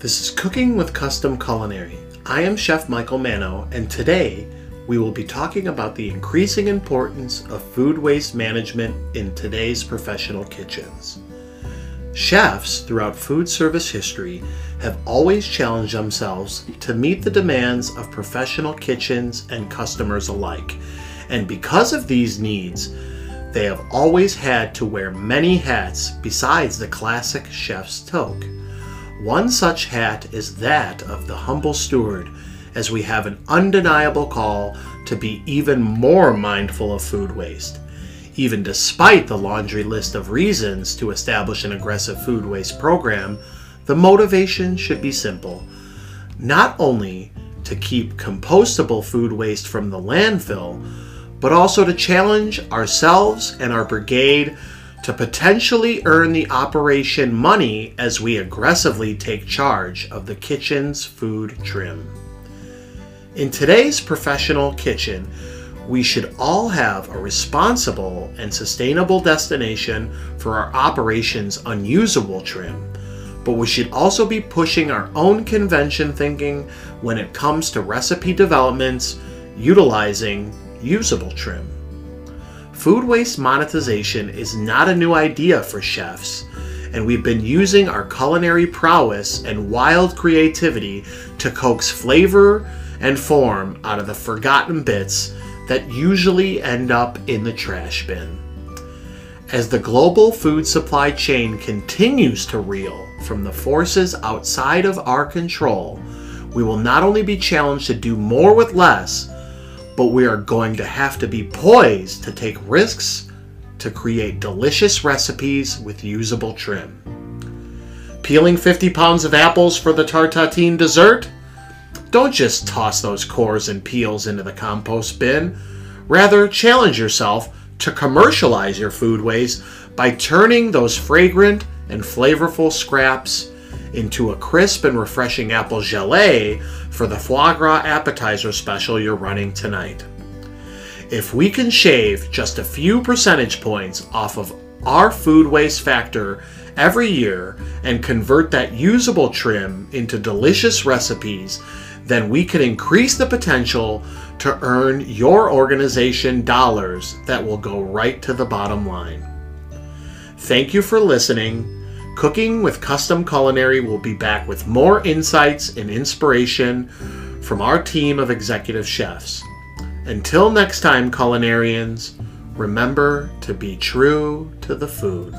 This is Cooking with Custom Culinary. I am Chef Michael Mano, and today we will be talking about the increasing importance of food waste management in today's professional kitchens. Chefs throughout food service history have always challenged themselves to meet the demands of professional kitchens and customers alike. And because of these needs, they have always had to wear many hats besides the classic chef's toque. One such hat is that of the humble steward, as we have an undeniable call to be even more mindful of food waste. Even despite the laundry list of reasons to establish an aggressive food waste program, the motivation should be simple. Not only to keep compostable food waste from the landfill, but also to challenge ourselves and our brigade to potentially earn the operation money as we aggressively take charge of the kitchen's food trim. In today's professional kitchen, we should all have a responsible and sustainable destination for our operation's unusable trim, but we should also be pushing our own convention thinking when it comes to recipe developments utilizing usable trim. Food waste monetization is not a new idea for chefs, and we've been using our culinary prowess and wild creativity to coax flavor and form out of the forgotten bits that usually end up in the trash bin. As the global food supply chain continues to reel from the forces outside of our control, we will not only be challenged to do more with less, but we are going to have to be poised to take risks to create delicious recipes with usable trim. Peeling 50 pounds of apples for the tarte tatin dessert? Don't just toss those cores and peels into the compost bin. Rather, challenge yourself to commercialize your food waste by turning those fragrant and flavorful scraps into a crisp and refreshing apple gelée for the foie gras appetizer special you're running tonight. If we can shave just a few percentage points off of our food waste factor every year and convert that usable trim into delicious recipes, then we can increase the potential to earn your organization dollars that will go right to the bottom line. Thank you for listening Cooking with Custom Culinary will be back with more insights and inspiration from our team of executive chefs. Until next time, culinarians, remember to be true to the food.